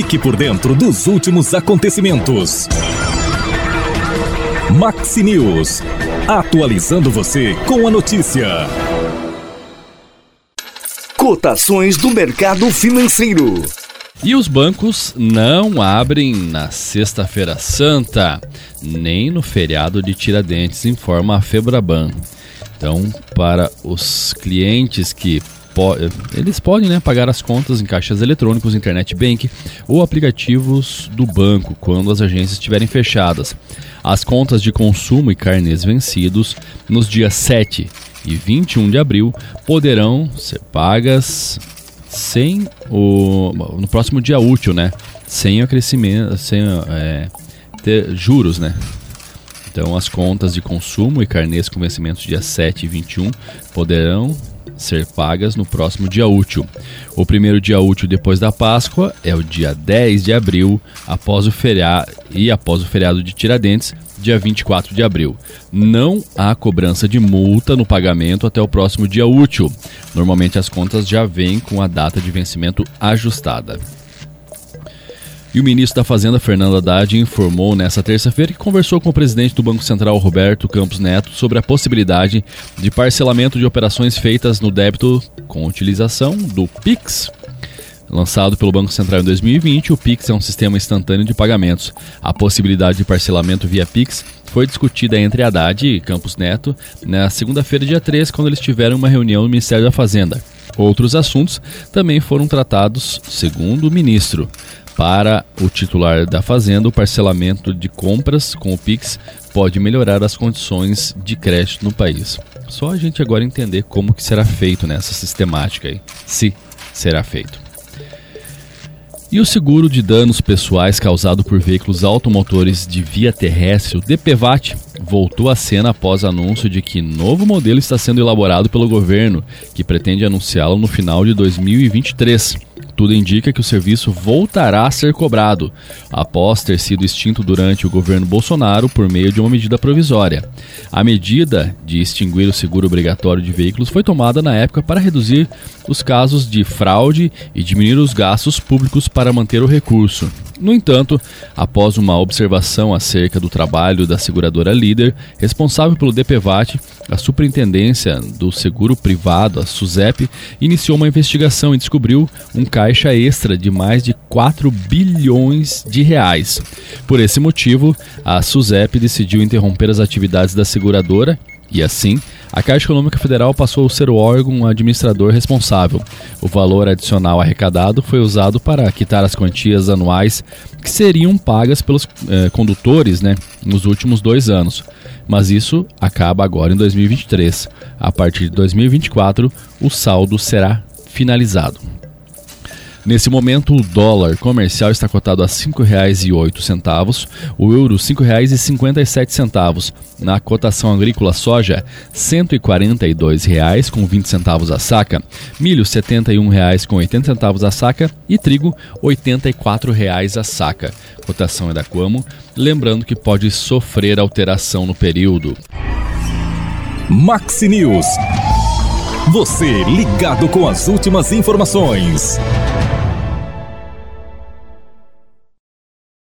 Fique por dentro dos últimos acontecimentos. Maxi News. Atualizando você com a notícia. Cotações do mercado financeiro. E os bancos não abrem na Sexta-feira Santa, nem no feriado de Tiradentes, informa a Febraban. Então, para os clientes que po eles podem né, pagar as contas em caixas eletrônicos, internet bank ou aplicativos do banco quando as agências estiverem fechadas. As contas de consumo e carnês vencidos nos dias 7 e 21 de abril poderão ser pagas sem o no próximo dia útil, né? Sem o crescimento, sem é, ter juros, né? Então, as contas de consumo e carnês com vencimentos dia 7 e 21 poderão ser pagas no próximo dia útil. O primeiro dia útil depois da Páscoa é o dia 10 de abril, após o feriado e após o feriado de Tiradentes, dia 24 de abril. Não há cobrança de multa no pagamento até o próximo dia útil. Normalmente as contas já vêm com a data de vencimento ajustada. E o ministro da Fazenda, Fernando Haddad, informou nesta terça-feira que conversou com o presidente do Banco Central, Roberto Campos Neto, sobre a possibilidade de parcelamento de operações feitas no débito com utilização do PIX. Lançado pelo Banco Central em 2020, o PIX é um sistema instantâneo de pagamentos. A possibilidade de parcelamento via PIX foi discutida entre Haddad e Campos Neto na segunda-feira, dia 3, quando eles tiveram uma reunião no Ministério da Fazenda. Outros assuntos também foram tratados, segundo o ministro. Para o titular da fazenda, o parcelamento de compras com o Pix pode melhorar as condições de crédito no país. Só a gente agora entender como que será feito nessa sistemática aí, se será feito. E o seguro de danos pessoais causado por veículos automotores de via terrestre, o DPVAT, voltou à cena após anúncio de que novo modelo está sendo elaborado pelo governo, que pretende anunciá-lo no final de 2023. Tudo indica que o serviço voltará a ser cobrado, após ter sido extinto durante o governo Bolsonaro por meio de uma medida provisória. A medida de extinguir o seguro obrigatório de veículos foi tomada na época para reduzir os casos de fraude e diminuir os gastos públicos para manter o recurso. No entanto, após uma observação acerca do trabalho da seguradora líder responsável pelo DPVAT, a Superintendência do Seguro Privado, a SUSEP, iniciou uma investigação e descobriu um caixa extra de mais de 4 bilhões de reais. Por esse motivo, a SUSEP decidiu interromper as atividades da seguradora e assim a Caixa Econômica Federal passou a ser o órgão administrador responsável. O valor adicional arrecadado foi usado para quitar as quantias anuais que seriam pagas pelos eh, condutores né, nos últimos dois anos. Mas isso acaba agora em 2023. A partir de 2024, o saldo será finalizado. Nesse momento, o dólar comercial está cotado a R$ 5,08, o euro R$ 5,57. Na cotação agrícola, soja R$ 142,20 a saca, milho R$ 71,80 a saca e trigo R$ 84,00 a saca. Cotação é da Coamo, lembrando que pode sofrer alteração no período. Maxi News. Você ligado com as últimas informações.